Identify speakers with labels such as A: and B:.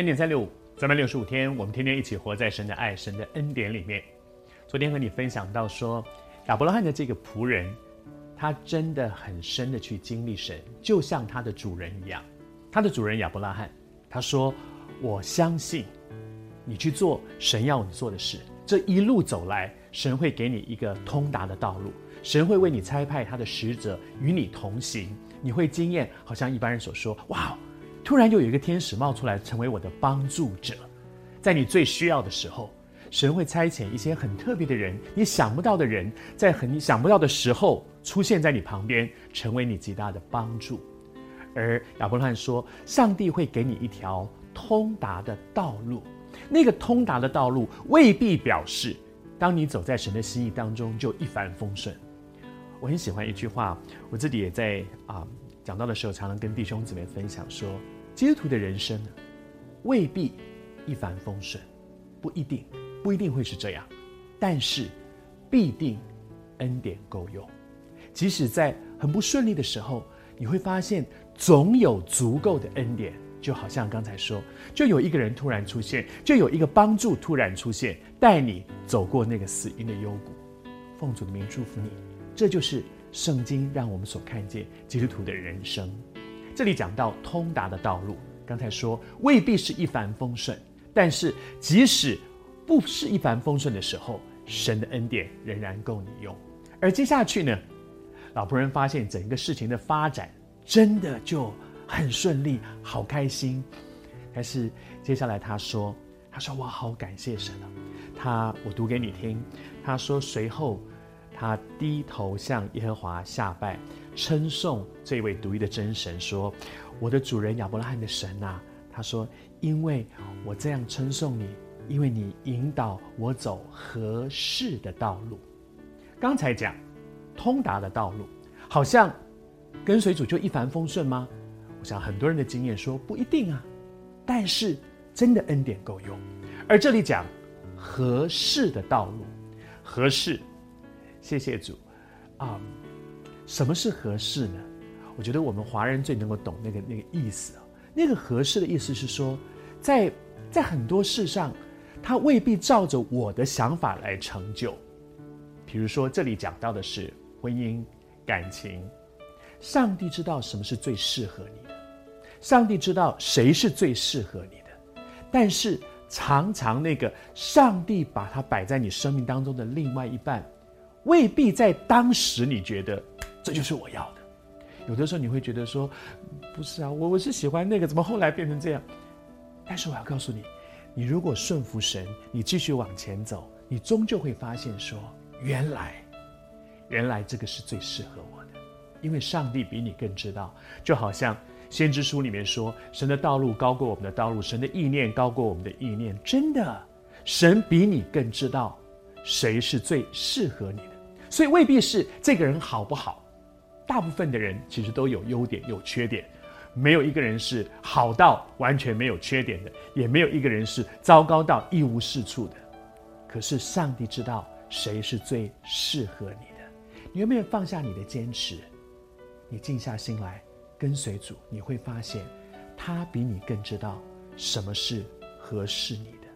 A: 恩典三六五，三百六十五天，我们天天一起活在神的爱、神的恩典里面。昨天和你分享到说，亚伯拉罕的这个仆人，他真的很深的去经历神，就像他的主人一样。他的主人亚伯拉罕，他说：“我相信你去做神要你做的事，这一路走来，神会给你一个通达的道路，神会为你差派他的使者与你同行，你会经验，好像一般人所说，哇。”突然又有一个天使冒出来，成为我的帮助者，在你最需要的时候，神会差遣一些很特别的人，你想不到的人，在很你想不到的时候出现在你旁边，成为你极大的帮助。而亚伯拉罕说，上帝会给你一条通达的道路，那个通达的道路未必表示，当你走在神的心意当中就一帆风顺。我很喜欢一句话，我自己也在啊讲到的时候，常常跟弟兄姊妹分享说。基督徒的人生未必一帆风顺，不一定，不一定会是这样，但是必定恩典够用。即使在很不顺利的时候，你会发现总有足够的恩典。就好像刚才说，就有一个人突然出现，就有一个帮助突然出现，带你走过那个死荫的幽谷。奉主的名祝福你，这就是圣经让我们所看见基督徒的人生。这里讲到通达的道路，刚才说未必是一帆风顺，但是即使不是一帆风顺的时候，神的恩典仍然够你用。而接下去呢，老仆人发现整个事情的发展真的就很顺利，好开心。但是接下来他说：“他说我好感谢神啊！他我读给你听，他说随后他低头向耶和华下拜。”称颂这位独一的真神，说：“我的主人亚伯拉罕的神呐、他说，因为我这样称颂你，因为你引导我走合适的道路。刚才讲通达的道路，好像跟随主就一帆风顺吗？我想很多人的经验说不一定啊，但是真的恩典够用。而这里讲合适的道路，合适，谢谢主啊。”什么是合适呢？我觉得我们华人最能够懂那个那个意思啊。那个合适的意思是说，在在很多事上，他未必照着我的想法来成就。比如说，这里讲到的是婚姻感情，上帝知道什么是最适合你的，上帝知道谁是最适合你的。但是常常那个上帝把它摆在你生命当中的另外一半，未必在当时你觉得。这就是我要的。有的时候你会觉得说，不是啊，我我是喜欢那个，怎么后来变成这样？但是我要告诉你，你如果顺服神，你继续往前走，你终究会发现说，原来，原来这个是最适合我的，因为上帝比你更知道。就好像先知书里面说，神的道路高过我们的道路，神的意念高过我们的意念。真的，神比你更知道谁是最适合你，所以未必是这个人好不好。大部分的人其实都有优点有缺点，没有一个人是好到完全没有缺点的，也没有一个人是糟糕到一无是处的。可是上帝知道谁是最适合你的，你有没有放下你的坚持？你静下心来跟随主，你会发现他比你更知道什么是合适你的。